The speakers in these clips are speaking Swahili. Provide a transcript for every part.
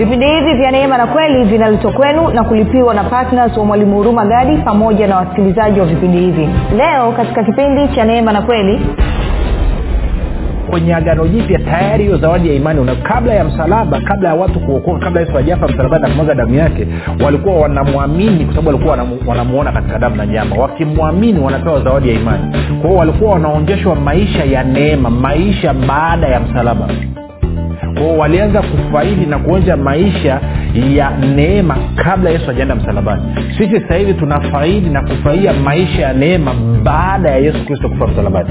vipindi hivi vya neema na kweli vinaletwa kwenu na kulipiwa na ptns wa mwalimu huruma gadi pamoja na wasikilizaji wa vipindi hivi. Leo katika kipindi cha neema na kweli kwenye agano jipya tayari hiyo zawadi ya imani una kabla ya msalaba kabla ya watu kuokoka kabla yesu ajafa msalabani na kumwaga damu yake walikuwa wanamwamini kwa sababu walikuwa wanamuona katika damu na nyama wakimwamini wanapewa zawadi ya imani. Kwa hiyo walikuwa wanaonyeshwa maisha ya neema maisha baada ya msalaba kwao walianza kufaidi na kuonja maisha ya neema kabla yesu ajaenda msalabani. Sisi sasa hivi tunafaidi na kufurahia maisha ya neema baada ya yesu kristo kufa msalabani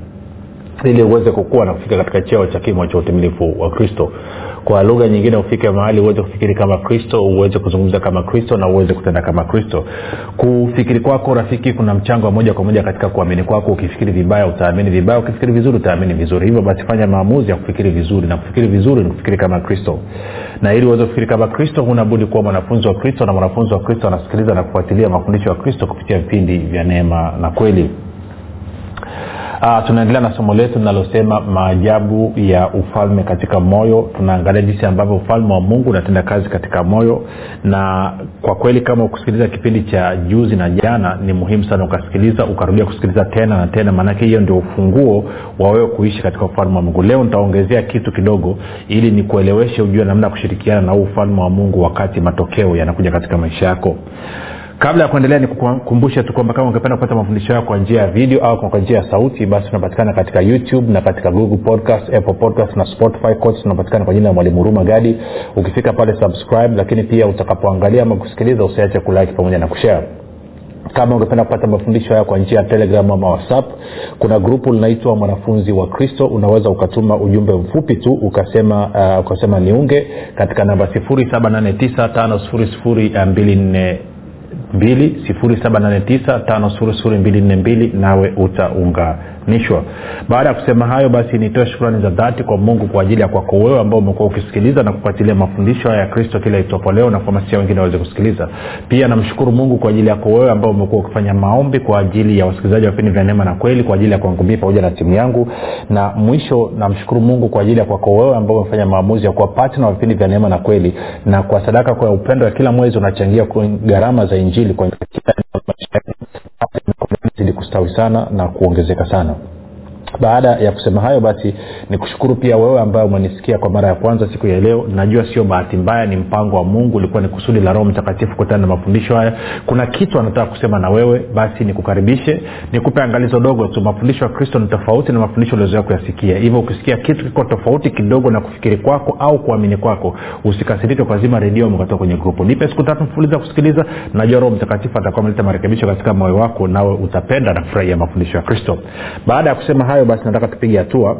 ili uweze kukua na kufika katika cheo cha kimo cha utimilifu wa kristo. Kwa lugha nyingine ufike mahali uweze kufikiri kama kristo uweze kuzungumza kama kristo na uweze kutenda kama kristo. Kufikiri kwako rafiki kuna mchango wa moja kwa moja katika kuamini kwako. Ukifikiri vibaya utaamini vibaya. Ukifikiri vizuri utaamini vizuri. Hivyo basi fanya maamuzi ya kufikiri vizuri na kufikiri vizuri ni kufikiri kama kristo. Na ili uweze kufikiri kama kristo hunabudi kuwa mwanafunzi wa kristo na mwanafunzi wa kristo anasikiliza na kufuatilia mafundisho ya kristo kupitia vipindi vya neema na kweli Uh, tunaendelea na somo letu linalosema maajabu ya ufalme katika moyo. Tunaangalia jinsi ambavyo ufalme wa mungu unatenda kazi katika moyo. Na kwa kweli kama ukusikiliza kipindi cha juzi na jana ni muhimu sana ukasikiliza ukarudia kusikiliza tena na tena. Maanake hiyo ndio ufunguo wa wewe kuishi katika ufalme wa mungu. Leo nitaongezea kitu kidogo ili nikueleweshe ujue namna ya kushirikiana na huu ufalme wa mungu wakati matokeo yanakuja katika maisha yako kabla ya kuendelea nikukumbushe tu kwamba kama ungependa kupata mafundisho hayo kwa njia ya video au kwa njia ya sauti basi tunapatikana katika youtube na katika google podcast apple podcast na spotify. Kote tunapatikana kwa jina ya mwalimu huruma gadi. Ukifika pale subscribe lakini pia utakapoangalia ama kusikiliza usiache kulike pamoja na kushare. Kama ungependa kupata mafundisho haya kwa njia ya telegram ama whatsapp kuna grupu linaitwa mwanafunzi wa kristo. Unaweza ukatuma ujumbe mfupi tu ukasema uh, ukasema niunge katika namba 789 2 nawe utaunganishwa baada ya kusema hayo basi nitoe shukrani za dhati kwa mungu kwa ajili ya kwako wewe ambao umekuwa ukisikiliza na kufuatilia mafundisho haya ya kristo kila itopo leo na kuhamasisha wengine waweze kusikiliza. Pia namshukuru mungu kwa ajili yako wewe ambao umekuwa ukifanya maombi kwa ajili ya wasikilizaji wa vipindi vya neema na kweli kwa ajili ya kwangu pamoja na timu yangu. Na mwisho namshukuru mungu kwa ajili ya kwako wewe ambao umefanya maamuzi ya kuwa patna wa vipindi vya neema na kweli. Na kwa sadaka kwa upendo ya kila mwezi unachangia gharama za injili kwa zidi kustawi sana na kuongezeka sana baada ya kusema hayo basi nikushukuru pia wewe ambaye umenisikia kwa mara ya kwanza siku ya leo. Najua sio bahati mbaya ni mpango wa mungu ulikuwa ni kusudi la roho mtakatifu kutana na mafundisho haya. Kuna kitu anataka kusema na wewe basi nikukaribishe. Nikupe angalizo dogo tu mafundisho ya kristo ni tofauti na mafundisho uliozoea kuyasikia. Hivyo ukisikia kitu kiko tofauti kidogo na kufikiri kwako au kuamini kwako usikasirike kwa zima redio umekatoka kwenye grupu nipe siku tatu mfuliza kusikiliza. Najua roho mtakatifu atakuwa ameleta marekebisho katika moyo wako nawe utapenda na kufurahia mafundisho ya kristo. Baada ya kusema hayo basi nataka tupige hatua.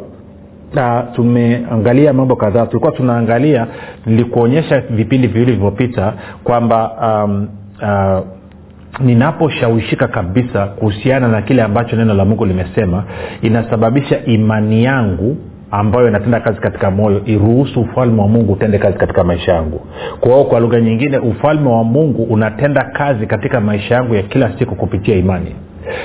Na tumeangalia mambo kadhaa. Tulikuwa tunaangalia nilikuonyesha vipindi viwili vilivyopita kwamba um, uh, ninaposhawishika kabisa kuhusiana na kile ambacho neno la mungu limesema inasababisha imani yangu ambayo inatenda kazi katika moyo iruhusu ufalme wa mungu utende kazi katika maisha yangu. Kwa hiyo kwa lugha nyingine ufalme wa mungu unatenda kazi katika maisha yangu ya kila siku kupitia imani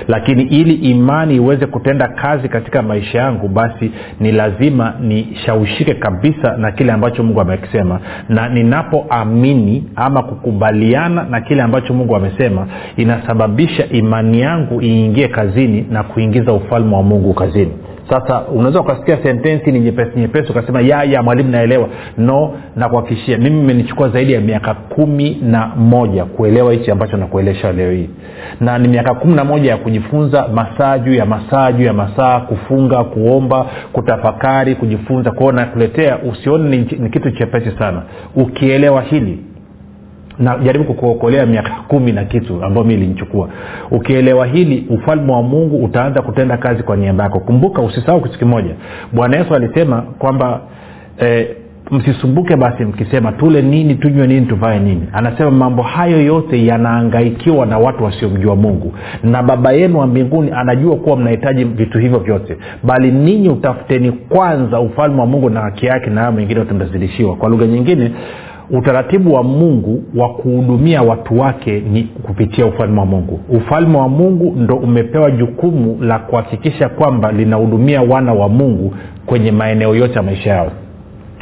lakini ili imani iweze kutenda kazi katika maisha yangu basi ni lazima nishawishike kabisa na kile ambacho mungu amekisema. Na ninapoamini ama kukubaliana na kile ambacho mungu amesema inasababisha imani yangu iingie kazini na kuingiza ufalme wa mungu kazini sasa unaweza ukasikia sentensi ni nyepesi nyepesi ukasema ya ya mwalimu naelewa. No nakuhakikishia mimi imenichukua zaidi ya miaka kumi na moja kuelewa hichi ambacho nakuelesha leo hii. Na ni miaka kumi na moja ya kujifunza masaa juu ya masaa juu ya masaa kufunga kuomba kutafakari kujifunza. Kwao nakuletea usione ni, ni kitu chepesi sana. Ukielewa hili na jaribu kukuokolea miaka kumi na kitu ambayo mi ilinichukua ukielewa hili ufalme wa mungu utaanza kutenda kazi kwa niaba yako. Kumbuka usisahau kitu kimoja. Bwana yesu alisema kwamba eh, msisumbuke basi mkisema tule nini tunywe nini tuvae nini. Anasema mambo hayo yote yanaangaikiwa na watu wasiomjua mungu. Na baba yenu wa mbinguni anajua kuwa mnahitaji vitu hivyo vyote. Bali ninyi utafuteni kwanza ufalme wa mungu na haki yake na hayo mengine yote kwa lugha nyingine utaratibu wa mungu wa kuhudumia watu wake ni kupitia ufalme wa mungu. Ufalme wa mungu ndo umepewa jukumu la kuhakikisha kwamba linahudumia wana wa mungu kwenye maeneo yote ya maisha yao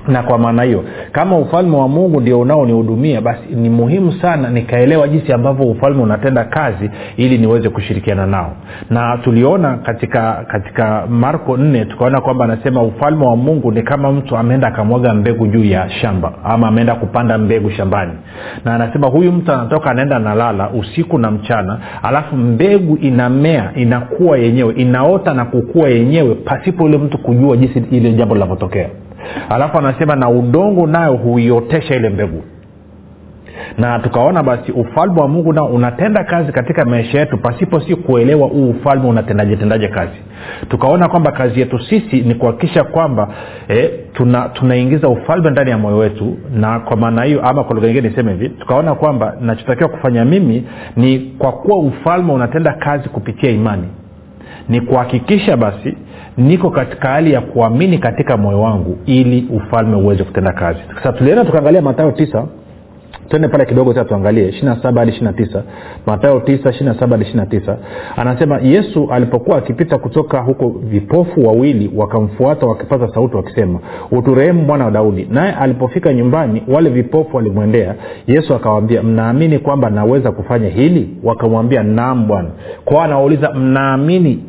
na kwa maana hiyo kama ufalme wa mungu ndio unaonihudumia basi ni muhimu sana nikaelewa jinsi ambavyo ufalme unatenda kazi ili niweze kushirikiana nao. Na tuliona katika katika marko nne tukaona kwamba anasema ufalme wa mungu ni kama mtu ameenda akamwaga mbegu juu ya shamba ama ameenda kupanda mbegu shambani. Na anasema huyu mtu anatoka anaenda nalala usiku na mchana alafu mbegu inamea inakuwa yenyewe inaota na kukua yenyewe pasipo yule mtu kujua jinsi ile jambo linavyotokea alafu anasema na udongo nayo huiotesha ile mbegu. Na tukaona basi ufalme wa mungu nao unatenda kazi katika maisha yetu pasipo si kuelewa huu ufalme unatendajetendaje kazi. Tukaona kwamba kazi yetu sisi ni kuhakikisha kwamba eh, tuna tunaingiza ufalme ndani ya moyo wetu. Na kwa maana hiyo ama kwa lugha nyingine niseme hivi tukaona kwamba nachotakiwa kufanya mimi ni kwa kuwa ufalme unatenda kazi kupitia imani ni kuhakikisha basi niko katika hali ya kuamini katika moyo wangu ili ufalme uweze kutenda kazi. Sasa tulienda tukaangalia matayo tisa. Twende pale kidogo sasa tuangalie ishirina hadi ishirina matayo tisa. Hadi ishirina anasema yesu alipokuwa akipita kutoka huko vipofu wawili wakamfuata wakipaza sauti wakisema uturehemu mwana wa daudi. Naye alipofika nyumbani wale vipofu walimwendea. Yesu akawaambia mnaamini kwamba naweza kufanya hili? Wakamwambia naam bwana. Kwao anawauliza mnaamini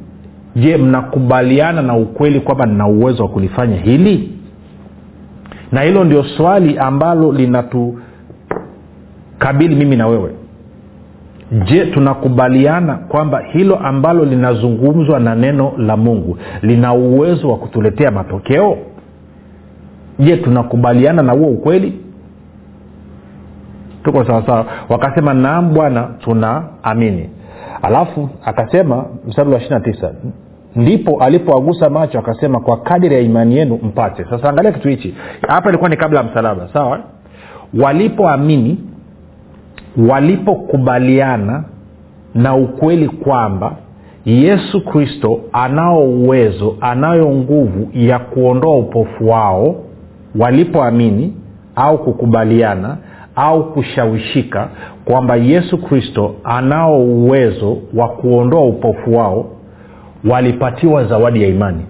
je mnakubaliana na ukweli kwamba nina uwezo wa kulifanya hili? Na hilo ndio swali ambalo linatukabili mimi na wewe. Je tunakubaliana kwamba hilo ambalo linazungumzwa na neno la mungu lina uwezo wa kutuletea matokeo? Je tunakubaliana na huo ukweli? Tuko sawasawa wakasema naam bwana tunaamini. Alafu akasema mstari wa ishirina tisa ndipo alipoagusa macho akasema kwa kadiri ya imani yenu mpate. Sasa angalia kitu hichi. Hapa ilikuwa ni kabla ya msalaba sawa? Walipoamini walipokubaliana na ukweli kwamba yesu kristo anao uwezo anayo nguvu ya kuondoa upofu wao walipoamini au kukubaliana au kushawishika kwamba yesu kristo anao uwezo wa kuondoa upofu wao walipatiwa zawadi ya imani.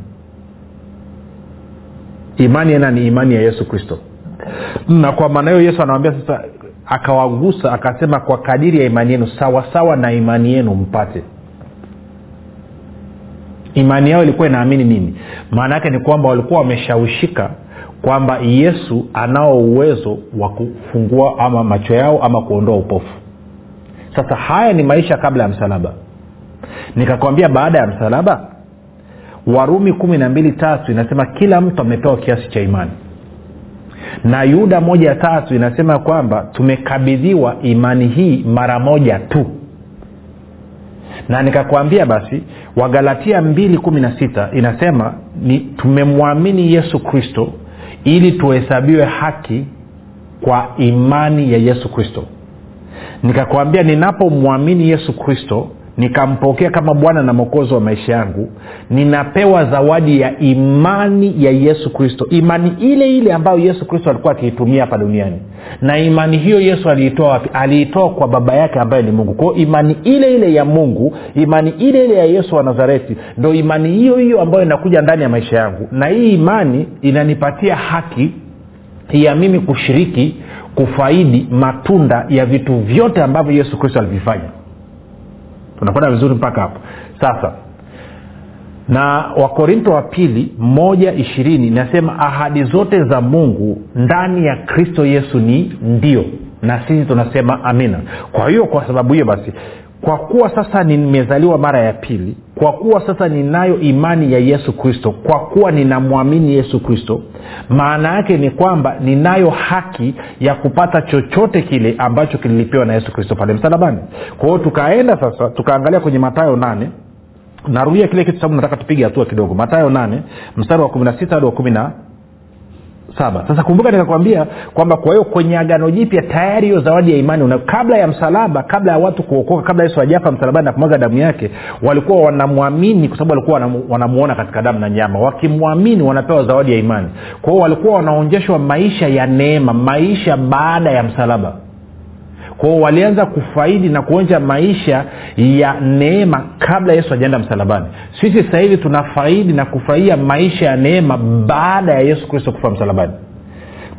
Imani ya nani? Imani ya yesu kristo. Na kwa maana hiyo yesu anawambia sasa akawagusa akasema kwa kadiri ya imani yenu sawasawa na imani yenu mpate. Imani yao ilikuwa inaamini nini? Maana yake ni kwamba walikuwa wameshawishika kwamba yesu anao uwezo wa kufungua ama macho yao ama kuondoa upofu. Sasa haya ni maisha kabla ya msalaba nikakwambia baada ya msalaba warumi kumi na mbili tatu inasema kila mtu amepewa kiasi cha imani. Na yuda moja tatu inasema kwamba tumekabidhiwa imani hii mara moja tu. Na nikakwambia basi wagalatia mbili kumi na sita inasema ni tumemwamini yesu kristo ili tuhesabiwe haki kwa imani ya yesu kristo. Nikakwambia ninapomwamini yesu kristo nikampokea kama bwana na mwokozi wa maisha yangu. Ninapewa zawadi ya imani ya yesu kristo. Imani ile ile ambayo yesu kristo alikuwa akiitumia hapa duniani. Na imani hiyo yesu aliitoa wapi? Aliitoa kwa baba yake ambaye ni mungu. Kwao imani ile ile ya mungu imani ile ile ya yesu wa nazareti ndo imani hiyo hiyo ambayo inakuja ndani ya maisha yangu. Na hii imani inanipatia haki ya mimi kushiriki kufaidi matunda ya vitu vyote ambavyo yesu kristo alivifanya tunakwenda vizuri mpaka hapo. Sasa na wakorinto wa pili moja ishirini inasema ahadi zote za mungu ndani ya kristo yesu ni ndio. Na sisi tunasema amina. Kwa hiyo kwa sababu hiyo basi kwa kuwa sasa nimezaliwa mara ya pili kwa kuwa sasa ninayo imani ya yesu kristo kwa kuwa ninamwamini yesu kristo maana yake ni kwamba ninayo haki ya kupata chochote kile ambacho kililipiwa na yesu kristo pale msalabani. Kwa hiyo tukaenda sasa tukaangalia kwenye matayo nane. Narudia kile kitu sababu nataka tupige hatua kidogo. Matayo nane mstari wa kumi na sita hadi wa kumi na saba. Sasa kumbuka nikakwambia kwamba kwa hiyo kwenye agano jipya tayari hiyo zawadi ya imani una, kabla ya msalaba kabla ya watu kuokoka kabla yesu ajafa msalabani na kumwaga damu yake walikuwa wanamwamini kwa sababu walikuwa wanamuona katika damu na nyama wakimwamini wanapewa zawadi ya imani. Kwa hiyo walikuwa wanaonyeshwa maisha ya neema maisha baada ya msalaba kwao walianza kufaidi na kuonja maisha ya neema kabla yesu ajaenda msalabani. Sisi sasa hivi tunafaidi na kufurahia maisha ya neema baada ya yesu kristo kufa msalabani.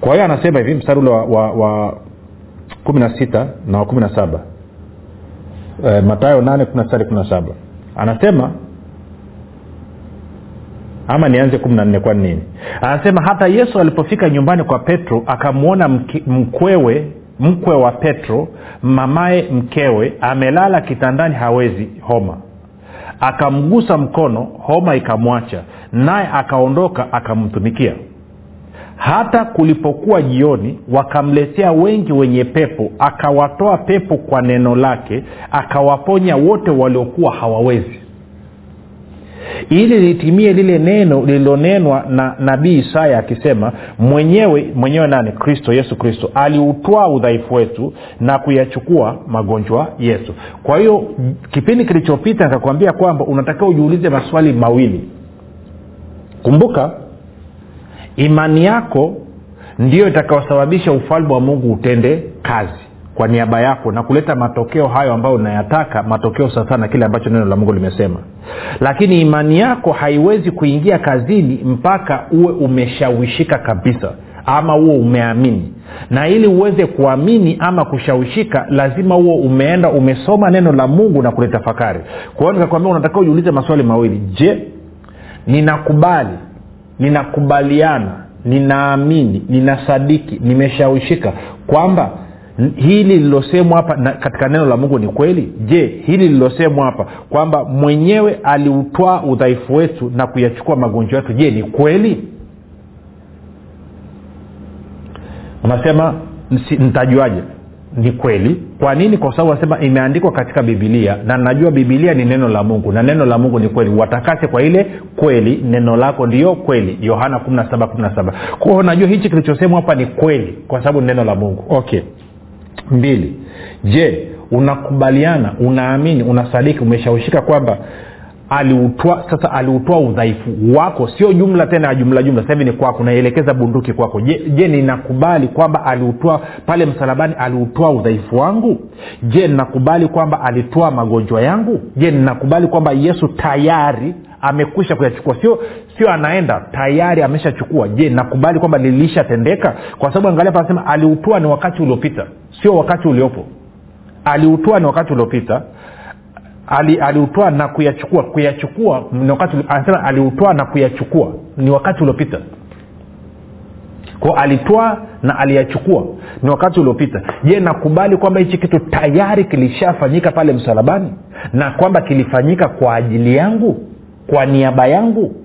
Kwa hiyo anasema hivi mstari ule wa, wa, wa kumi na sita na wa kumi na saba e, matayo nane kumi na sita kumi na saba anasema ama nianze kumi na nne kwa nini? Anasema hata yesu alipofika nyumbani kwa petro akamwona mkwewe mkwe wa petro mamaye mkewe amelala kitandani hawezi homa. Akamgusa mkono homa ikamwacha naye akaondoka akamtumikia. Hata kulipokuwa jioni wakamletea wengi wenye pepo akawatoa pepo kwa neno lake akawaponya wote waliokuwa hawawezi ili litimie lile neno lililonenwa na nabii isaya akisema mwenyewe mwenyewe nani? Kristo yesu kristo aliutwaa udhaifu wetu na kuyachukua magonjwa yetu. Kwa hiyo kipindi kilichopita nikakwambia kwamba unatakiwa ujiulize maswali mawili. Kumbuka imani yako ndiyo itakayosababisha ufalme wa mungu utende kazi kwa niaba yako na kuleta matokeo hayo ambayo unayataka matokeo sasa na kile ambacho neno la mungu limesema. Lakini imani yako haiwezi kuingia kazini mpaka uwe umeshawishika kabisa ama huo umeamini. Na ili uweze kuamini ama kushawishika lazima huo umeenda umesoma neno la mungu na kulitafakari. Kwa hiyo nikakwambia unatakiwa ujiulize maswali mawili. Je ninakubali ninakubaliana ninaamini ninasadiki nimeshawishika kwamba hili lilosemwa hapa katika neno la mungu ni kweli? Je hili lilosemwa hapa kwamba mwenyewe aliutwaa udhaifu wetu na kuyachukua magonjwa yetu je ni kweli? Unasema ntajuaje ni kweli. Kwa nini? Kwa sababu anasema imeandikwa katika bibilia na najua bibilia ni neno la mungu na neno la mungu ni kweli. Watakase kwa ile kweli neno lako ndiyo kweli. Yohana 17 kwa hiyo najua hichi kilichosemwa hapa ni kweli kwa sababu ni neno la mungu. Okay mbili. Je unakubaliana unaamini unasadiki umeshawishika kwamba aliutwa sasa aliutoa udhaifu wako. Sio jumla tena ya jumla jumla. Sasa hivi ni kwako naielekeza bunduki kwako. Je, je ninakubali kwamba aliutoa pale msalabani aliutoa udhaifu wangu? Je ninakubali kwamba alitoa magonjwa yangu? Je ninakubali kwamba yesu tayari amekwisha kuyachukua? Sio sio anaenda tayari ameshachukua. Je nakubali kwamba lilishatendeka kwa sababu angalia panasema aliutoa ni wakati uliopita. Sio wakati uliopo. Aliutoa ni wakati uliopita ali, na kuyachukua kuyachukua anasema aliutoa na kuyachukua ni wakati uliopita. Kwao alitoa na aliyachukua ni wakati uliopita. Je nakubali kwamba hichi kitu tayari kilishafanyika pale msalabani? Na kwamba kilifanyika kwa ajili yangu? Kwa niaba yangu?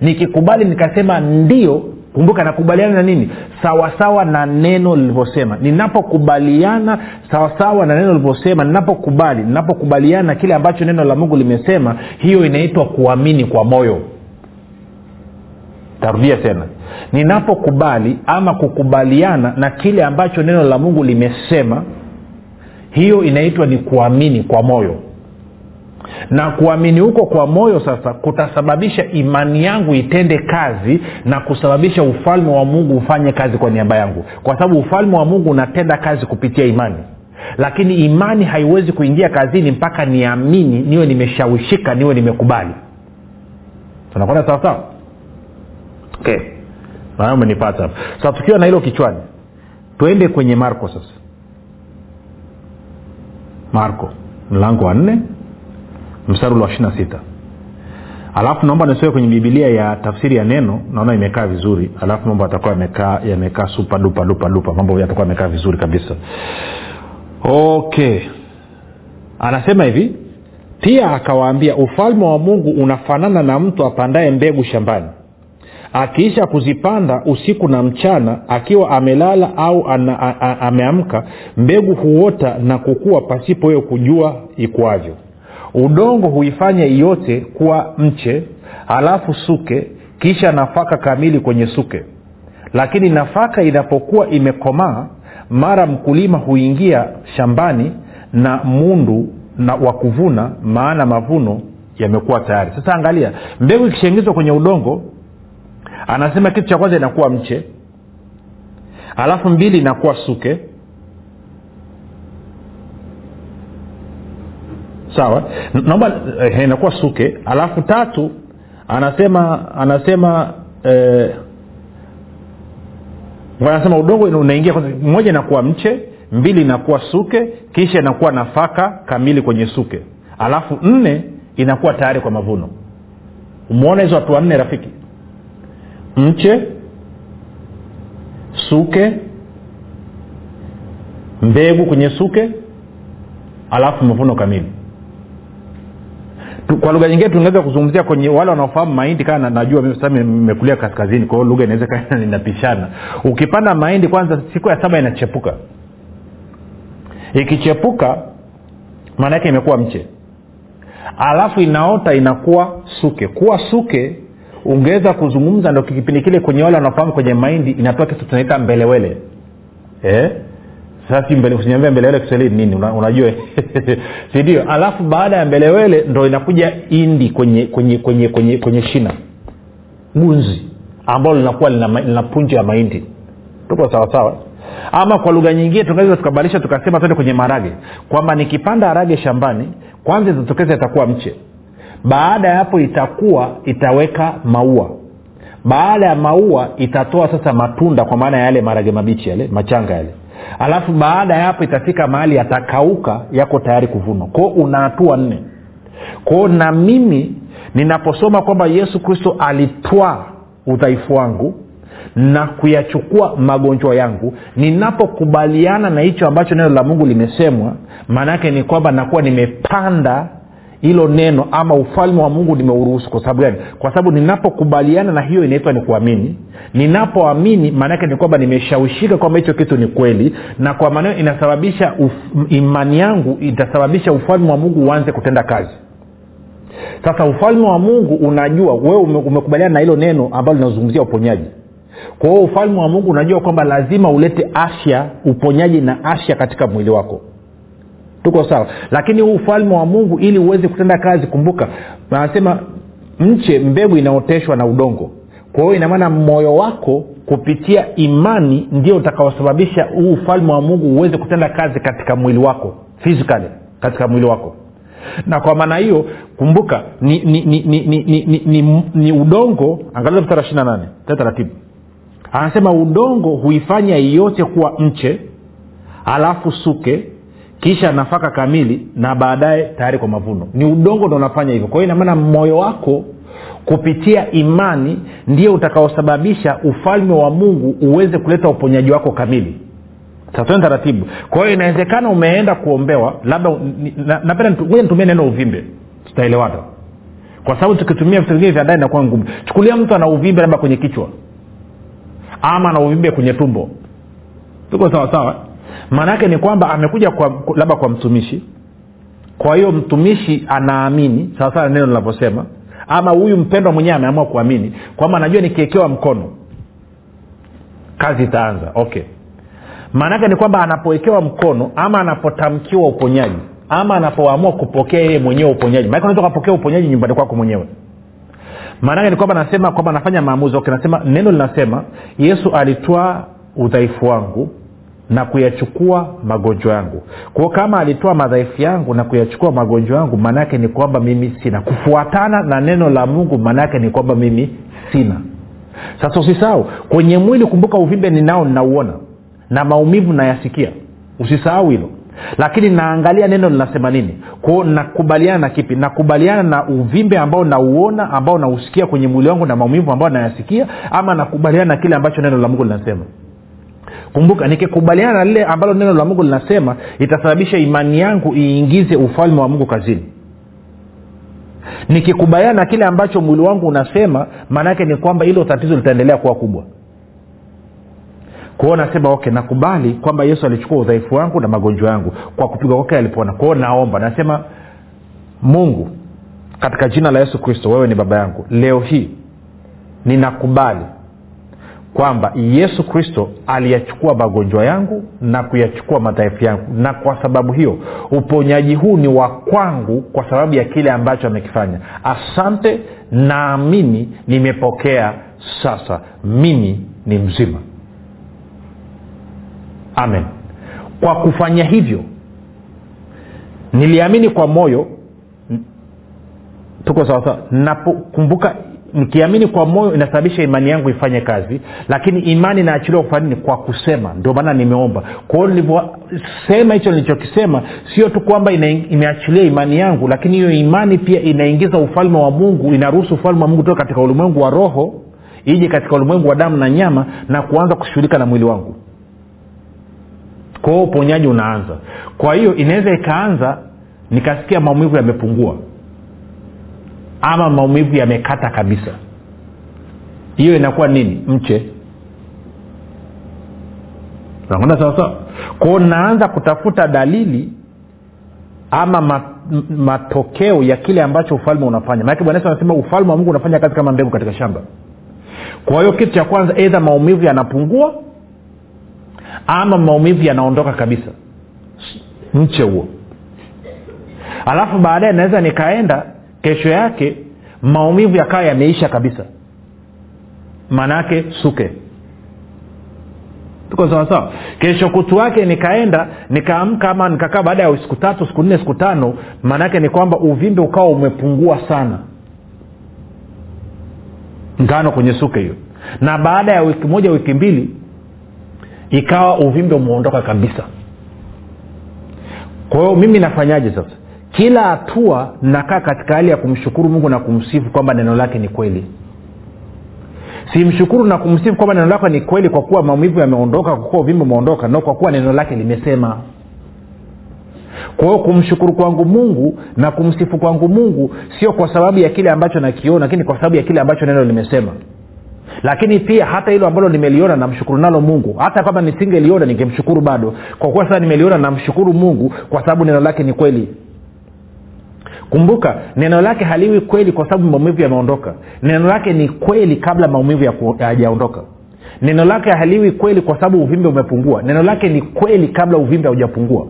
Nikikubali nikasema ndio kumbuka nakubaliana na nini? Sawasawa na neno lilivyosema. Ninapokubaliana sawasawa na neno lilivyosema ninapokubali ninapokubaliana na kile ambacho neno la mungu limesema hiyo inaitwa kuamini kwa moyo. Tarudia tena. Ninapokubali ama kukubaliana na kile ambacho neno la mungu limesema hiyo inaitwa ni kuamini kwa moyo na kuamini huko kwa moyo sasa kutasababisha imani yangu itende kazi na kusababisha ufalme wa mungu ufanye kazi kwa niaba yangu. Kwa sababu ufalme wa mungu unatenda kazi kupitia imani. Lakini imani haiwezi kuingia kazini mpaka niamini niwe nimeshawishika niwe nimekubali. Tunakwenda sawasawa okay. Nayo umenipata sasa tukiwa na hilo kichwani twende kwenye marko sasa. Marko mlango wa nne mstari wa ishiri alafu naomba nisoe kwenye bibilia ya tafsiri ya neno naona imekaa vizuri. Alafu mambo yatakuwa yamekaa yamekaa supa dupa dupa dupa mambo yatakuwa yamekaa vizuri kabisa. Okay. Anasema hivi pia akawaambia ufalme wa mungu unafanana na mtu apandaye mbegu shambani. Akiisha kuzipanda usiku na mchana akiwa amelala au ameamka mbegu huota na kukua pasipo hiyo kujua ikuavyo udongo huifanya iote kuwa mche halafu suke kisha nafaka kamili kwenye suke. Lakini nafaka inapokuwa imekomaa mara mkulima huingia shambani na mundu na wa kuvuna maana mavuno yamekuwa tayari. Sasa angalia mbegu ikishaingizwa kwenye udongo anasema kitu cha kwanza inakuwa mche alafu mbili inakuwa suke sawa? Naomba eh, inakuwa suke. Alafu tatu anasema anasema eh, anasema udongo unaingia moja inakuwa mche mbili inakuwa suke kisha inakuwa nafaka kamili kwenye suke. Alafu nne inakuwa tayari kwa mavuno. Umeona hizo hatua nne rafiki? Mche suke mbegu kwenye suke alafu mavuno kamili kwa lugha nyingine tungeweza kuzungumzia kwenye wale wanaofahamu mahindi kaa najua nimekulia kaskazini kwa hiyo lugha inaweza kaa inapishana. Ukipanda mahindi kwanza siku ya saba inachepuka. Ikichepuka maana yake imekuwa mche. Alafu inaota inakuwa suke. Kuwa suke ungeweza kuzungumza ndo kipindi kile kwenye wale wanaofahamu kwenye mahindi inatoa kitu tunaita mbelewele. Eh? Sasa mbele, kiswahili nini? Una, unajua. Sindio alafu baada ya mbelewele ndo inakuja indi kwenye kwenye kwenye kwenye kwenye shina. Gunzi ambalo linakuwa lina, lina punje ya mahindi. Tuko sawasawa ama kwa lugha nyingine tunaweza tukabadilisha tukasema twende kwenye marage. Kwamba nikipanda harage shambani kwanza itatokeza itakuwa mche. Baada ya hapo itakuwa itaweka maua. Baada ya maua itatoa sasa matunda kwa maana ya yale marage mabichi yale machanga yale alafu baada ya hapo itafika mahali yatakauka yako tayari kuvunwa. Kwao una hatua nne. Kwao na mimi ninaposoma kwamba yesu kristo alitwaa udhaifu wangu na kuyachukua magonjwa yangu ninapokubaliana na hicho ambacho neno la mungu limesemwa maanaake ni kwamba nakuwa nimepanda hilo neno ama ufalme wa mungu nimeuruhusu. Kwa sababu gani? Kwa sababu ninapokubaliana na hiyo inaitwa ni kuamini. Ninapoamini maanaake ni kwamba nimeshawishika kwamba hicho kitu ni kweli na kwa maneo inasababisha uf, imani yangu itasababisha ufalme wa mungu uanze kutenda kazi. Sasa ufalme wa mungu unajua wewe umekubaliana na hilo neno ambalo linazungumzia uponyaji. Kwa hiyo ufalme wa mungu unajua kwamba lazima ulete afya uponyaji na afya katika mwili wako tuko sawa. Lakini huu ufalme wa mungu ili uweze kutenda kazi kumbuka anasema mche mbegu inaoteshwa na udongo. Kwa hiyo inamaana moyo wako kupitia imani ndio utakaosababisha huu ufalme wa mungu uweze kutenda kazi katika mwili wako physically katika mwili wako. Na kwa maana hiyo kumbuka ni ni ni ni, ni, ni, ni, ni, udongo angalia mstara ishiri na nane taratibu. Anasema udongo huifanya yote kuwa mche alafu suke kisha nafaka kamili na baadaye tayari kwa mavuno. Ni udongo ndo unafanya hivyo. Kwa hiyo inamaana moyo wako kupitia imani ndio utakaosababisha ufalme wa mungu uweze kuleta uponyaji wako kamili. Tatoni taratibu. Kwa hiyo inawezekana umeenda kuombewa labda napenda ngoja nitumie neno uvimbe. Tutaelewana. Kwa sababu tukitumia vitu vingine vya ndani inakuwa ngumu. Chukulia mtu ana uvimbe labda kwenye kichwa. Ama ana uvimbe kwenye tumbo. Tuko sawasawa sawa maana yake ni kwamba amekuja kwa labda kwa mtumishi. Kwa hiyo mtumishi anaamini sawasawa neno linavyosema ama huyu mpendwa mwenyewe ameamua kuamini kwamba anajua nikiekewa mkono kazi itaanza. Okay. Maanaake ni kwamba anapowekewa mkono ama anapotamkiwa uponyaji ama anapoamua kupokea yeye mwenyewe uponyaji maanake unaweza ukapokea uponyaji nyumbani kwako mwenyewe. Maanake ni kwamba nasema kwamba anafanya maamuzi. Okay nasema neno linasema yesu alitwaa udhaifu wangu na kuyachukua magonjwa yangu. Kwao kama alitoa madhaifu yangu na kuyachukua magonjwa yangu maanaake ni kwamba mimi sina. Kufuatana na neno la mungu maanaake ni kwamba mimi sina. Sasa usisahau kwenye mwili kumbuka uvimbe ninao ninauona. Na maumivu nayasikia. Usisahau hilo. Lakini naangalia neno linasema nini. Kwao nakubaliana na kipi? Nakubaliana na uvimbe ambao nauona ambao nausikia kwenye mwili wangu na maumivu ambao nayasikia ama nakubaliana na kile ambacho neno la mungu linasema kumbuka nikikubaliana na lile ambalo neno la mungu linasema itasababisha imani yangu iingize ufalme wa mungu kazini. Nikikubaliana na kile ambacho mwili wangu unasema maanaake ni kwamba hilo tatizo litaendelea kuwa kubwa. Kwao nasema okay nakubali kwamba yesu alichukua udhaifu wangu na magonjwa yangu. Kwa kupigwa kwake alipona. Kwao naomba nasema mungu katika jina la yesu kristo wewe ni baba yangu. Leo hii ninakubali kwamba yesu kristo aliyachukua magonjwa yangu na kuyachukua madhaifu yangu. Na kwa sababu hiyo uponyaji huu ni wa kwangu kwa sababu ya kile ambacho amekifanya. Asante naamini nimepokea sasa. Mimi ni mzima. Amen. Kwa kufanya hivyo niliamini kwa moyo tuko sawasawa napokumbuka nikiamini kwa moyo inasababisha imani yangu ifanye kazi lakini imani inaachiliwa kufanya nini? Kwa kusema. Ndio maana nimeomba. Kwao nilivyosema hicho nilichokisema sio tu kwamba imeachilia imani yangu lakini hiyo imani pia inaingiza ufalme wa mungu inaruhusu ufalme wa mungu toka katika ulimwengu wa roho ije katika ulimwengu wa damu na nyama na kuanza kushughulika na mwili wangu. Kwao uponyaji unaanza. Kwa hiyo inaweza ikaanza nikasikia maumivu yamepungua ama maumivu yamekata kabisa. Hiyo inakuwa nini? Mche. Nakwenda sawasawa kwao naanza kutafuta dalili ama ma, matokeo ya kile ambacho ufalme unafanya. Maanake bwana anasema ufalme wa mungu unafanya kazi kama mbegu katika shamba. Kwa hiyo kitu cha kwanza eidha maumivu yanapungua ama maumivu yanaondoka kabisa. Mche huo. Alafu baadaye naweza nikaenda kesho yake maumivu yakawa yameisha kabisa. Maanaake suke. Tuko sawasawa kesho kutu wake nikaenda nikaamka ama nikakaa baada ya siku tatu siku nne siku tano maanaake ni kwamba uvimbe ukawa umepungua sana. Ngano kwenye suke hiyo. Na baada ya wiki moja wiki mbili ikawa uvimbe umeondoka kabisa. Kwa hiyo mimi nafanyaje sasa kila hatua nakaa katika hali ya kumshukuru mungu na kumsifu kwamba neno lake ni kweli. Simshukuru na kumsifu kwamba neno lake ni kweli kwa kuwa maumivu yameondoka kwa kuwa uvimbe umeondoka no kwa kuwa neno lake limesema. Kwa hiyo kumshukuru kwangu mungu na kumsifu kwangu mungu sio kwa sababu ya kile ambacho nakiona lakini kwa sababu ya kile ambacho neno limesema. Lakini pia hata hilo ambalo nimeliona namshukuru nalo mungu. Hata kama nisingeliona ningemshukuru bado. Kwa kuwa sasa nimeliona namshukuru mungu kwa sababu neno lake ni kweli kumbuka neno lake haliwi kweli kwa sababu maumivu yameondoka. Neno lake ni kweli kabla maumivu hayajaondoka. Neno lake haliwi kweli kwa sababu uvimbe umepungua. Neno lake ni kweli kabla uvimbe haujapungua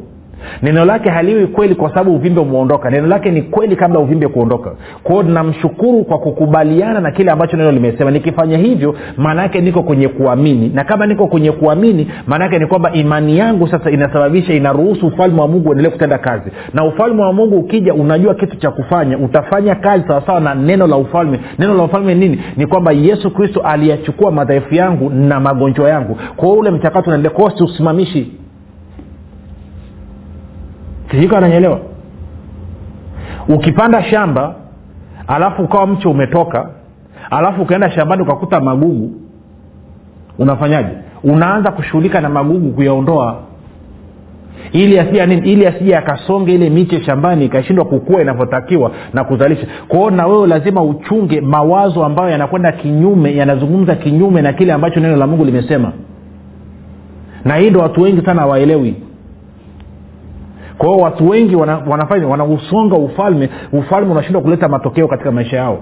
neno lake haliwi kweli kwa sababu uvimbe umeondoka. Neno lake ni kweli kabla uvimbe kuondoka. Kwao namshukuru kwa kukubaliana na kile ambacho neno limesema. Nikifanya hivyo maana yake niko kwenye kuamini. Na kama niko kwenye kuamini maana yake ni kwamba imani yangu sasa inasababisha inaruhusu ufalme wa mungu uendelee kutenda kazi. Na ufalme wa mungu ukija unajua kitu cha kufanya. Utafanya kazi sawasawa na neno la ufalme. Neno la ufalme nini? Ni kwamba yesu kristo aliyachukua madhaifu yangu na magonjwa yangu. Kwao ule mchakato unaendelea. Kwao siusimamishi sijui ananyelewa? Ukipanda shamba alafu ukawa mche umetoka alafu ukaenda shambani ukakuta magugu unafanyaje? Unaanza kushughulika na magugu kuyaondoa. Ili asija nini? Ili asija akasonge ile miche shambani ikashindwa kukua inavyotakiwa na kuzalisha. Kwao na wewe lazima uchunge mawazo ambayo yanakwenda kinyume yanazungumza kinyume na kile ambacho neno la mungu limesema. Na hii ndo watu wengi sana hawaelewi kwa watu wengi wana, wanafanya wanausonga ufalme ufalme unashindwa kuleta matokeo katika maisha yao.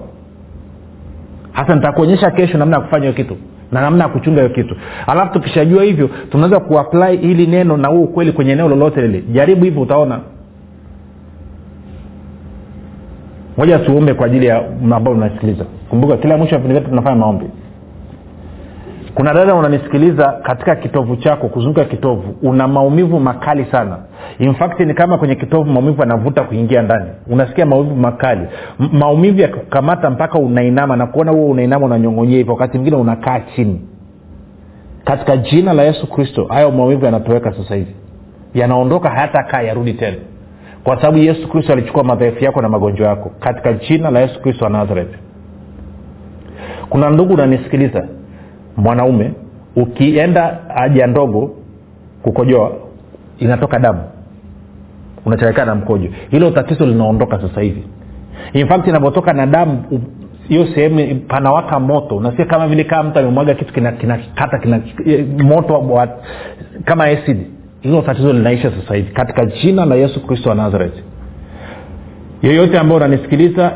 Hasa nitakuonyesha kesho namna ya kufanya hiyo kitu na namna ya kuchunga hiyo kitu. Alafu tukishajua hivyo tunaweza kuapply hili neno na huu ukweli kwenye eneo lolote lile. Jaribu hivyo utaona. Moja tuombe kwa ajili ya ambao unasikiliza. Kumbuka kila mwisho wa vipindi vyetu tunafanya maombi kuna dada unanisikiliza katika kitovu chako kuzunguka kitovu una maumivu makali sana. In fact ni kama kwenye kitovu maumivu anavuta kuingia ndani. Unasikia maumivu makali. M- maumivu yakukamata mpaka unainama na kuona huo unainama unanyongonyea hivyo wakati mwingine unakaa chini. Katika jina la yesu kristo hayo maumivu yanatoweka sasa hivi. Yanaondoka hayatakaa yarudi tena. Kwa sababu yesu kristo alichukua madhaifu yako na magonjwa yako. Katika jina la yesu kristo wa nazareth. Kuna ndugu unanisikiliza mwanaume ukienda haja ndogo kukojoa inatoka damu. Unachanganyikana na mkojo. Hilo tatizo linaondoka sasa hivi. In fact na damu hiyo sehemu panawaka moto. Unasikia kama vile kama mtu amemwaga kitu kinakata kina, kina, eh, moto wa, kama acid. Hilo tatizo linaisha sasa hivi. Katika jina la yesu kristo wa nazareti yeyote ambayo unanisikiliza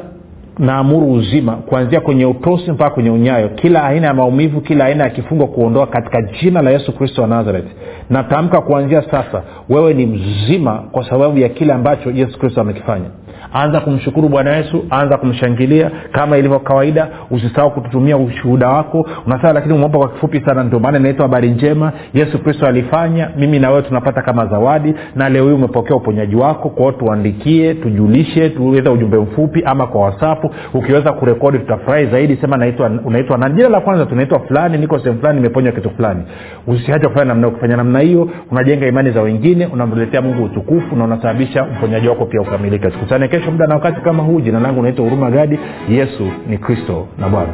naamuru uzima kuanzia kwenye utosi mpaka kwenye unyayo kila aina ya maumivu kila aina ya kifungo kuondoa katika jina la yesu kristo wa nazareth. Natamka kuanzia sasa wewe ni mzima kwa sababu ya kile ambacho yesu kristo amekifanya anza kumshukuru bwana yesu anza kumshangilia. Kama ilivyo kawaida usisahau kututumia ushuhuda wako. Unasema lakini umeomba kwa kifupi sana. Ndio maana inaitwa habari njema. Yesu kristo alifanya. Mimi na wewe tunapata kama zawadi. Na leo hii umepokea uponyaji wako. Kwao tuandikie tujulishe tuweza ujumbe mfupi ama kwa wasapu ukiweza kurekodi tutafurahi zaidi. Sema naitwa unaitwa na jina la kwanza tunaitwa fulani. Niko sehemu fulani nimeponywa kitu fulani. Usiache kufanya namna ukifanya namna hiyo. Unajenga imani za wengine. Unamletea mungu utukufu na unasababisha uponyaji wako pia ukamilike. Tukutane kesho muda na wakati kama huu. Jina langu naitwa huruma gadi. Yesu ni kristo na bwana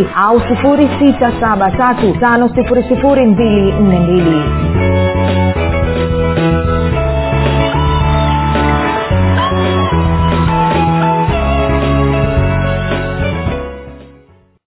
au 6735242